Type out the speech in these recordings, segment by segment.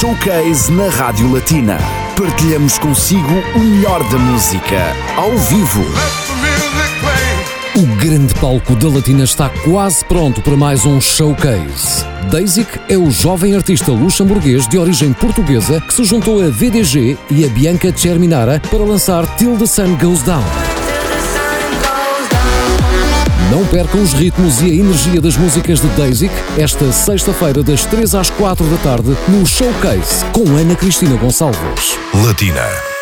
Showcase na Rádio Latina. Partilhamos consigo o melhor da música, ao vivo. O grande palco da Latina está quase pronto para mais um showcase. Daisic é o jovem artista luxemburguês de origem portuguesa que se juntou a VDG e a Bianca Cerminara para lançar Till the Sun Goes Down. Não percam os ritmos e a energia das músicas de Daisic esta sexta-feira das 3 às 4 da tarde no Showcase com Ana Cristina Gonçalves. Latina.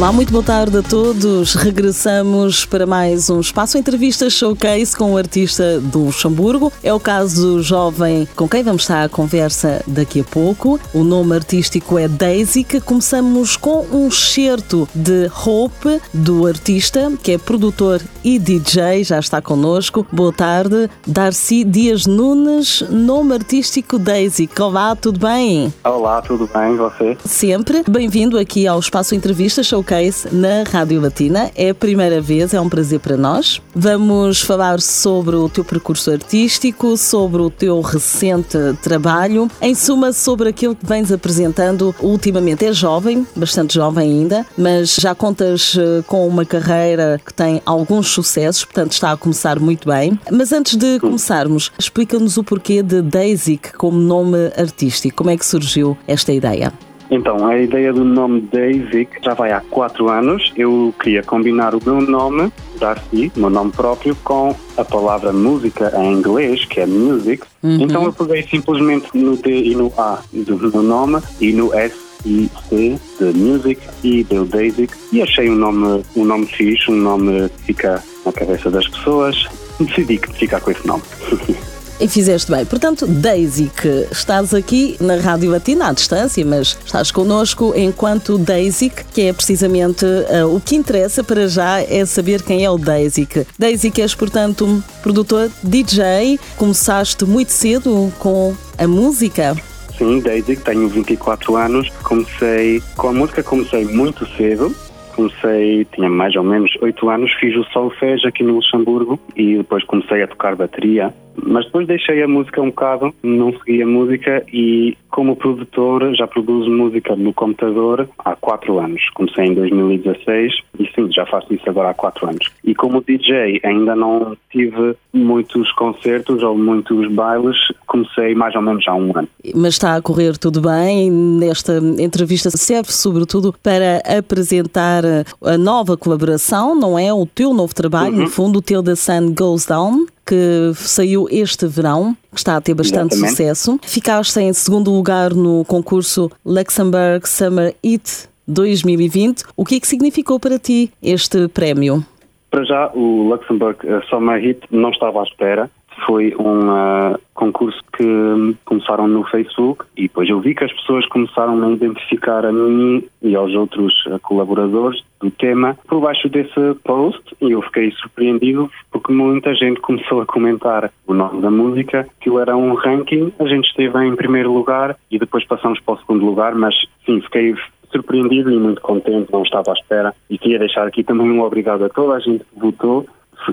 Olá, muito boa tarde a todos. Regressamos para mais um espaço entrevista showcase com o artista do Luxemburgo. É o caso do jovem com quem vamos estar à conversa daqui a pouco. O nome artístico é Daisy, que começamos com um excerto de Hope do artista, que é produtor e DJ, já está connosco. Boa tarde, Darcy Dias Nunes, nome artístico Daisy. Olá, tudo bem? Olá, tudo bem, você? Sempre. Bem-vindo aqui ao Espaço Entrevista Showcase Showcase na Rádio Latina. É a primeira vez, é um prazer para nós. Vamos falar sobre o teu percurso artístico, sobre o teu recente trabalho, em suma, sobre aquilo que vens apresentando ultimamente. É jovem, bastante jovem ainda, mas já contas eh, com uma carreira que tem alguns sucessos, portanto está a começar muito bem. Mas antes de começarmos, explica-nos o porquê de Daisy como nome artístico. Como é que surgiu esta ideia? Então, a ideia do nome Daisy já vai há quatro anos. Eu queria combinar o meu nome, Darcy, meu nome próprio, com a palavra música em inglês, que é music. Uhum. Então eu peguei simplesmente no D e no A do meu nome e no S e C de music e deu Daisy. E achei um nome, um nome fixe, um nome que fica na cabeça das pessoas. Decidi que ficar com esse nome. E fizeste bem. Portanto, Daisy, que estás aqui na Rádio Latina à distância, mas estás connosco enquanto Daisy, que é precisamente uh, o que interessa para já é saber quem é o Daisy. Daisy, és, portanto, produtor DJ, começaste muito cedo com a música. Sim, Daisy, tenho 24 anos, comecei com a música, comecei muito cedo, comecei, tinha mais ou menos 8 anos, fiz o solfege aqui no Luxemburgo e depois comecei a tocar bateria mas depois deixei a música um bocado, não segui a música e como produtor já produzo música no computador há quatro anos. Comecei em 2016 e sim, já faço isso agora há quatro anos. E como DJ ainda não tive muitos concertos ou muitos bailes, comecei mais ou menos há um ano. Mas está a correr tudo bem. Nesta entrevista serve sobretudo para apresentar a nova colaboração, não é? O teu novo trabalho, uhum. no fundo, o Till the Sun Goes Down que saiu este verão, que está a ter bastante Exatamente. sucesso. Ficaste em segundo lugar no concurso Luxembourg Summer Hit 2020. O que é que significou para ti este prémio? Para já, o Luxembourg eh, Summer Hit não estava à espera foi um uh, concurso que começaram no Facebook e depois eu vi que as pessoas começaram a identificar a mim e aos outros uh, colaboradores do tema por baixo desse post e eu fiquei surpreendido porque muita gente começou a comentar o nome da música, que era um ranking, a gente esteve em primeiro lugar e depois passamos para o segundo lugar, mas sim, fiquei surpreendido e muito contente, não estava à espera e queria deixar aqui também um obrigado a toda a gente que votou,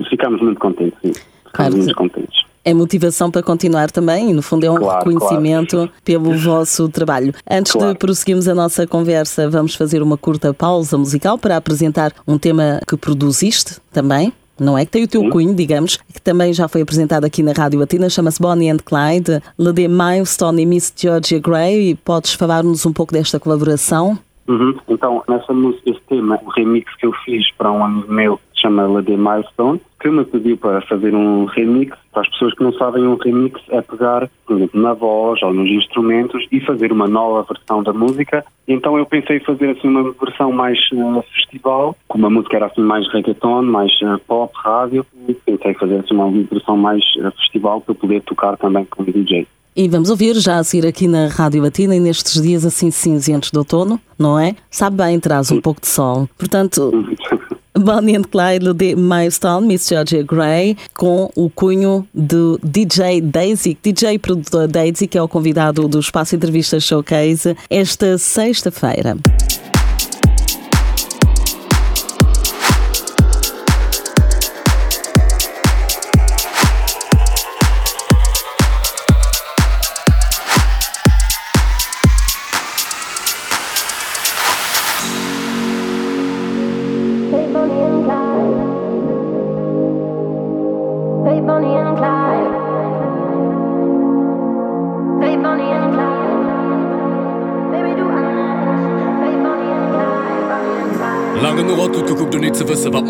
ficamos muito contentes, sim. Claro, muito contentes. É motivação para continuar também e, no fundo, é um claro, reconhecimento claro. pelo vosso trabalho. Antes claro. de prosseguirmos a nossa conversa, vamos fazer uma curta pausa musical para apresentar um tema que produziste também. não é? Que tem o teu cunho, digamos, que também já foi apresentado aqui na Rádio Latina, chama-se Bonnie and Clyde, Lady Milestone e Miss Georgia Gray. Podes falar-nos um pouco desta colaboração? Uhum. Então, nessa música, esse tema, o remix que eu fiz para um amigo meu chama Lady Milestone, que me pediu para fazer um remix. Para as pessoas que não sabem, um remix é pegar, por exemplo, na voz ou nos instrumentos e fazer uma nova versão da música. Então eu pensei fazer assim uma versão mais uh, festival, como a música era assim mais reggaeton, mais uh, pop, rádio, e pensei fazer assim uma versão mais uh, festival para eu poder tocar também como DJ. E vamos ouvir já a seguir aqui na Rádio Latina e nestes dias assim cinzentos de outono, não é? Sabe bem, traz um pouco de sol. Portanto, Bonnie and Clyde de Milestone, Miss Georgia Gray, com o cunho do DJ Daisy, DJ produtor Daisy, que é o convidado do Espaço Entrevista Showcase, esta sexta-feira.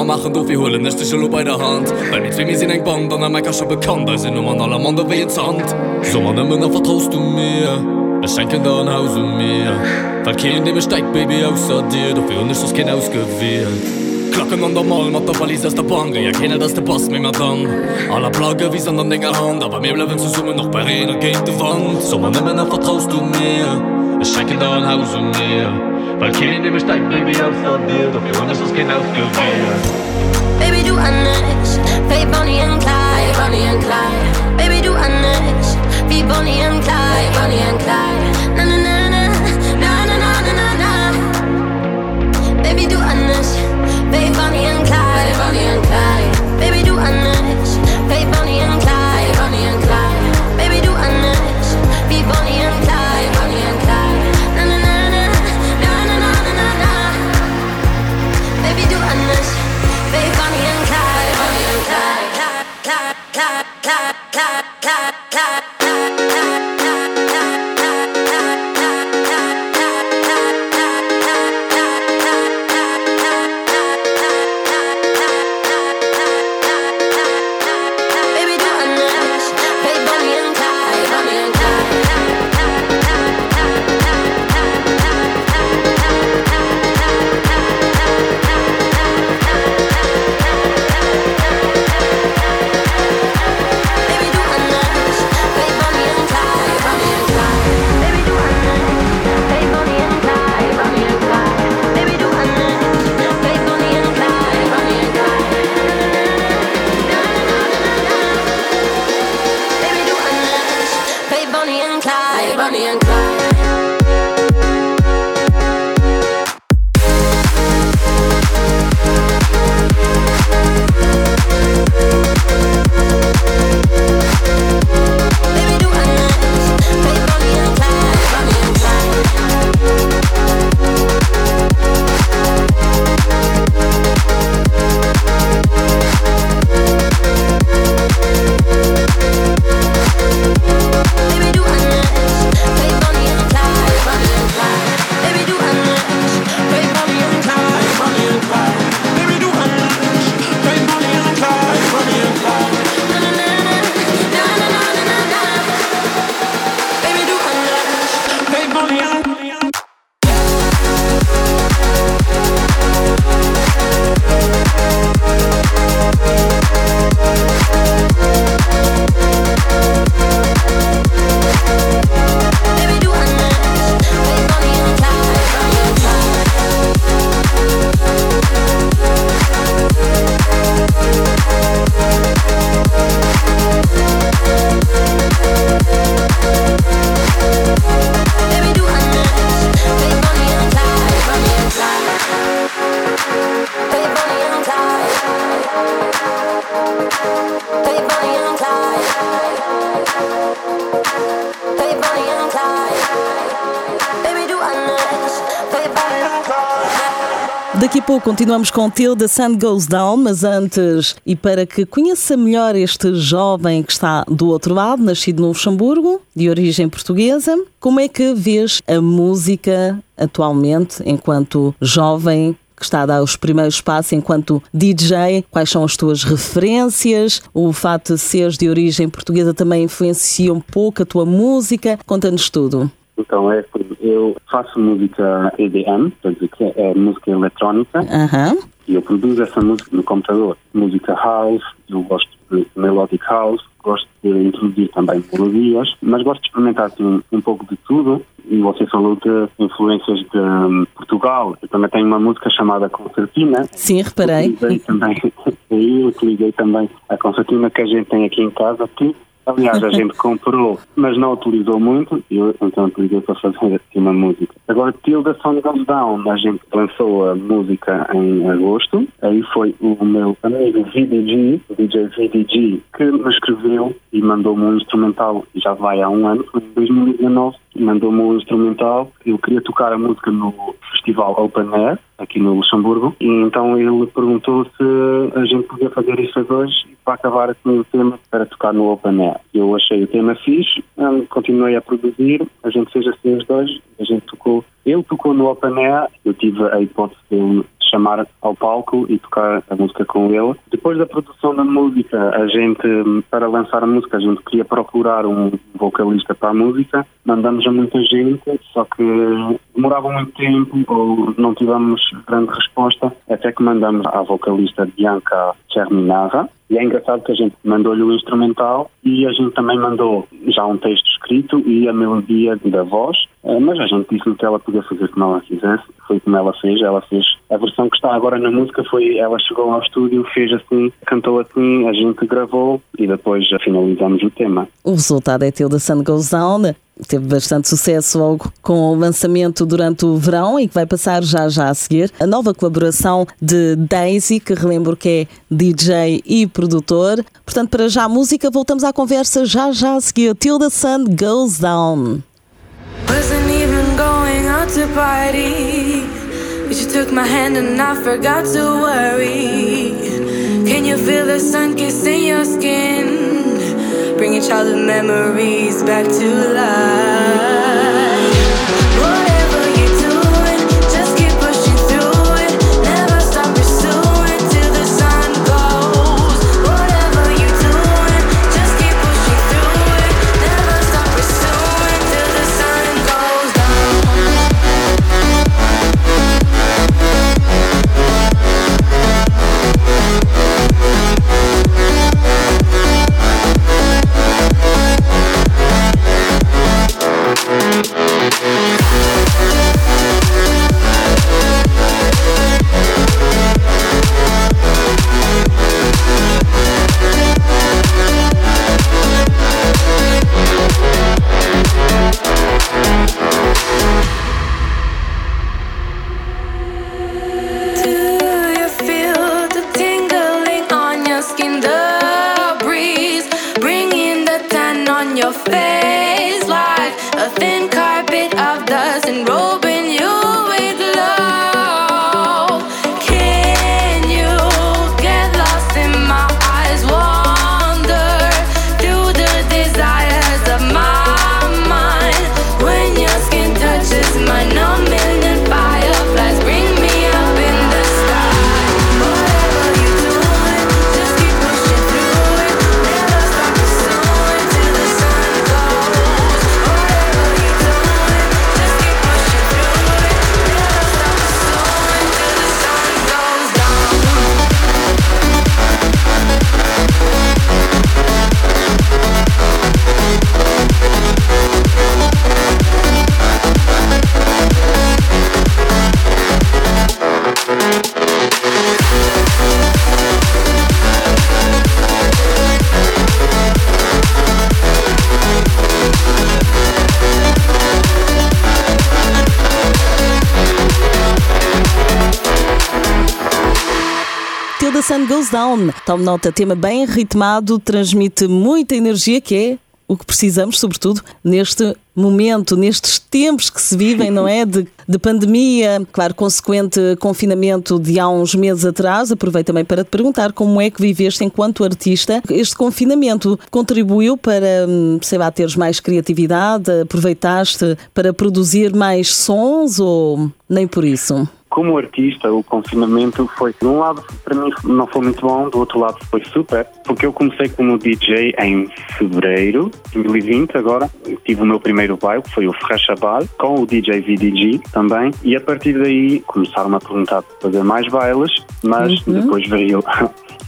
Machen. Do wir holen nicht schon bei der Hand. Weil mit wie sind eng Band dann mein schon bekannt. Da sind nur man aller Mann wie Hand so man immer vertraust du mir. Es schenken da ein Haus um mir. Weil kind dem steigt Baby außer dir. Doch wir nicht das Kind ausgewählt. Klacken an der Mal mat der Wal der Bank. Ja kenne das der Pass mir dann. Aller Plage wie an an ennger Hand aber mir bleiben zu summen noch bei Rener geht de Wand so man immer vertraust du mir We schenken dan huis en neer. Weil kennen die besteigt, Baby, aus der Bier. Doch wir wollen, dass es genau für wir. Baby, du anders. Fade and Daqui a pouco continuamos com Till the Sun Goes Down, mas antes, e para que conheça melhor este jovem que está do outro lado, nascido no Luxemburgo, de origem portuguesa, como é que vês a música atualmente, enquanto jovem que está a dar os primeiros passos enquanto DJ, quais são as tuas referências, o fato de seres de origem portuguesa também influencia um pouco a tua música, conta-nos tudo. Então, é, eu faço música EDM, quer dizer, que é música eletrónica, Aham. e eu produzo essa música no computador. Música house, eu gosto de melodic house, gosto de introduzir também melodias, mas gosto de experimentar assim, um pouco de tudo. E você falou de influências de hum, Portugal. Eu também tenho uma música chamada Concertina. Sim, reparei. Utilizei também, eu utilizei também a concertina que a gente tem aqui em casa, que aliás a gente comprou, mas não utilizou muito, eu então utilizei para fazer uma música. Agora, the Sun Goes Down, a gente lançou a música em agosto, aí foi o meu amigo VDG, DJ VDG, que me escreveu e mandou-me um instrumental, já vai há um ano, em 2019, mandou-me um instrumental, eu queria tocar a música no festival Open Air, aqui no Luxemburgo, e então ele perguntou se a gente podia fazer isso a dois para acabar assim o tema para tocar no Open Air. Eu achei o tema fixe, hum, continuei a produzir, a gente fez assim os dois, a gente tocou, ele tocou no Open Air, eu tive a hipótese de chamar ao palco e tocar a música com ele. Depois da produção da música, a gente, para lançar a música, a gente queria procurar um vocalista para a música. Mandamos a muita gente, só que demorava muito tempo ou não tivemos grande resposta, até que mandamos à vocalista Bianca Cherminara. E é engraçado que a gente mandou-lhe o instrumental e a gente também mandou já um texto escrito e a melodia da voz, eh, mas a gente disse-lhe que ela podia fazer como ela quisesse. Foi como ela fez, ela fez a versão que está agora na música foi ela chegou ao estúdio, fez assim, cantou assim, a gente gravou e depois finalizamos o tema. O resultado é the Sun Goes Down. Teve bastante sucesso com o lançamento durante o verão e que vai passar já já a seguir. A nova colaboração de Daisy, que relembro que é DJ e produtor. Portanto, para já a música, voltamos à conversa já já a seguir. Till the Sun Goes Down. Wasn't even going out to party. But you took my hand and I forgot to worry. Can you feel the sun kissing your skin? Bringing childhood memories back to life. Goes Down. Tome nota, tema bem ritmado, transmite muita energia, que é o que precisamos, sobretudo neste momento, nestes tempos que se vivem, não é? De, de pandemia, claro, consequente confinamento de há uns meses atrás. Aproveito também para te perguntar como é que viveste enquanto artista. Este confinamento contribuiu para, hum, sei lá, teres mais criatividade? Aproveitaste para produzir mais sons ou nem por isso? Como artista, o confinamento foi, de um lado, para mim não foi muito bom, do outro lado foi super, porque eu comecei como DJ em fevereiro de 2020, agora tive o meu primeiro baile, que foi o Ferrachabal, com o DJ VDG também, e a partir daí começaram a perguntar para fazer mais bailes, mas Uhum. depois veio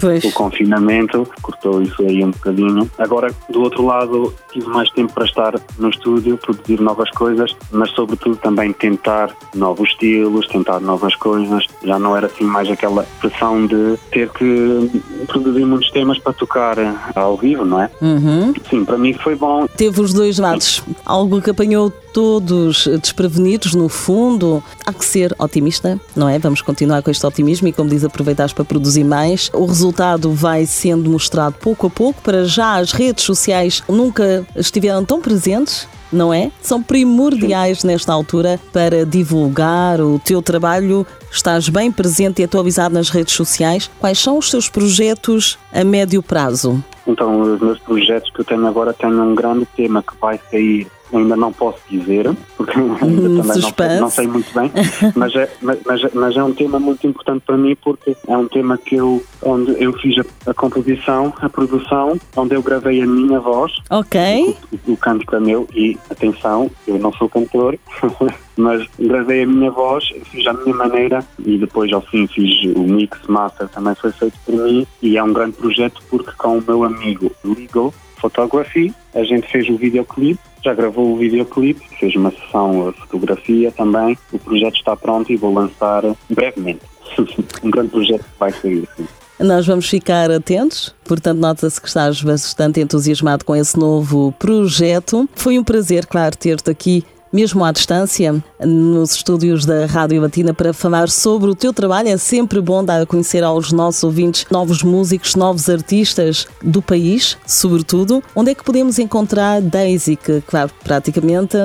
Pois. o confinamento, cortou isso aí um bocadinho. Agora, do outro lado, tive mais tempo para estar no estúdio, produzir novas coisas, mas sobretudo também tentar novos estilos, tentar novas coisas. Já não era assim mais aquela pressão de ter que produzir muitos temas para tocar ao vivo, não é? Uhum. Sim, para mim foi bom. Teve os dois lados. Algo que apanhou todos desprevenidos, no fundo. Há que ser otimista, não é? Vamos continuar com este otimismo e, como diz, aproveitaste para produzir mais. O resultado vai sendo mostrado pouco a pouco. Para já, as redes sociais nunca estiveram tão presentes. Não é? São primordiais nesta altura para divulgar o teu trabalho. Estás bem presente e atualizado nas redes sociais. Quais são os teus projetos a médio prazo? Então, os meus projetos que eu tenho agora têm um grande tema que vai sair. Ainda não posso dizer, porque ainda também não, não sei muito bem, mas é, mas, mas- é um tema muito importante para mim porque é um tema que eu, onde eu fiz a, a composição, a produção, onde eu gravei a minha voz, Ok. o, o canto é meu e, atenção, eu não sou cantor, mas gravei a minha voz, fiz à minha maneira e depois ao fim fiz o mix master, também foi feito por mim. E é um grande projeto porque com o meu amigo Legal Photography a gente fez o videoclipe, já gravou o videoclipe, fez uma sessão de fotografia também, o projeto está pronto e vou lançar brevemente. um grande projeto que vai sair. sim. Nós vamos ficar atentos, portanto, nota-se que estás bastante entusiasmado com esse novo projeto. Foi um prazer, claro, ter-te aqui, mesmo à distância, nos estúdios da Rádio Latina para falar sobre o teu trabalho. É sempre bom dar a conhecer aos nossos ouvintes novos músicos, novos artistas do país, sobretudo. Onde é que podemos encontrar Daisy, que, claro, praticamente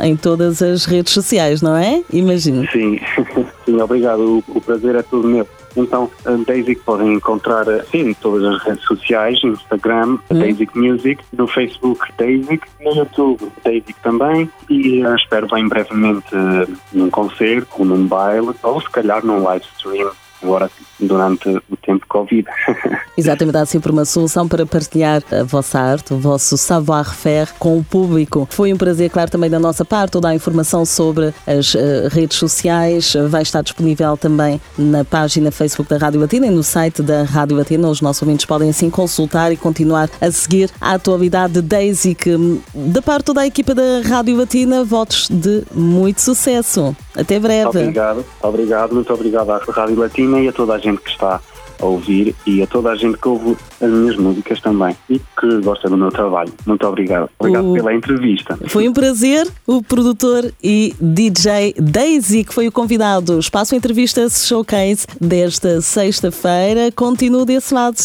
em todas as redes sociais, não é? Imagino. Sim, sim, obrigado. O, o prazer é todo meu. Então, a Daisy podem encontrar sim, em todas as redes sociais, Instagram, Daisy Music, no Facebook Daisy, no YouTube Daisy também, e eh, espero bem brevemente eh, num concerto, ou num baile, ou se calhar num live stream, agora durante o tempo Covid. Exatamente, há sempre uma solução para partilhar a vossa arte, o vosso savoir-faire com o público. Foi um prazer, claro, também da nossa parte, toda a informação sobre as eh, redes sociais vai estar disponível também na página Facebook da Rádio Latina e no site da Rádio Latina. Os nossos ouvintes podem assim consultar e continuar a seguir a atualidade de Daisy, que hum, da parte toda a equipa da Rádio Latina, votos de muito sucesso. Até breve. Obrigado, obrigado, muito obrigado à Rádio Latina e a toda a gente que está a ouvir e a toda a gente que ouve as minhas músicas também e que gosta do meu trabalho. Muito obrigado. Obrigado O- pela entrevista. Foi um prazer, o produtor e DJ Daisy, que foi o convidado. Espaço Entrevista Showcase desta sexta-feira. Continua desse lado.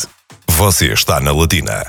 Você está na Latina.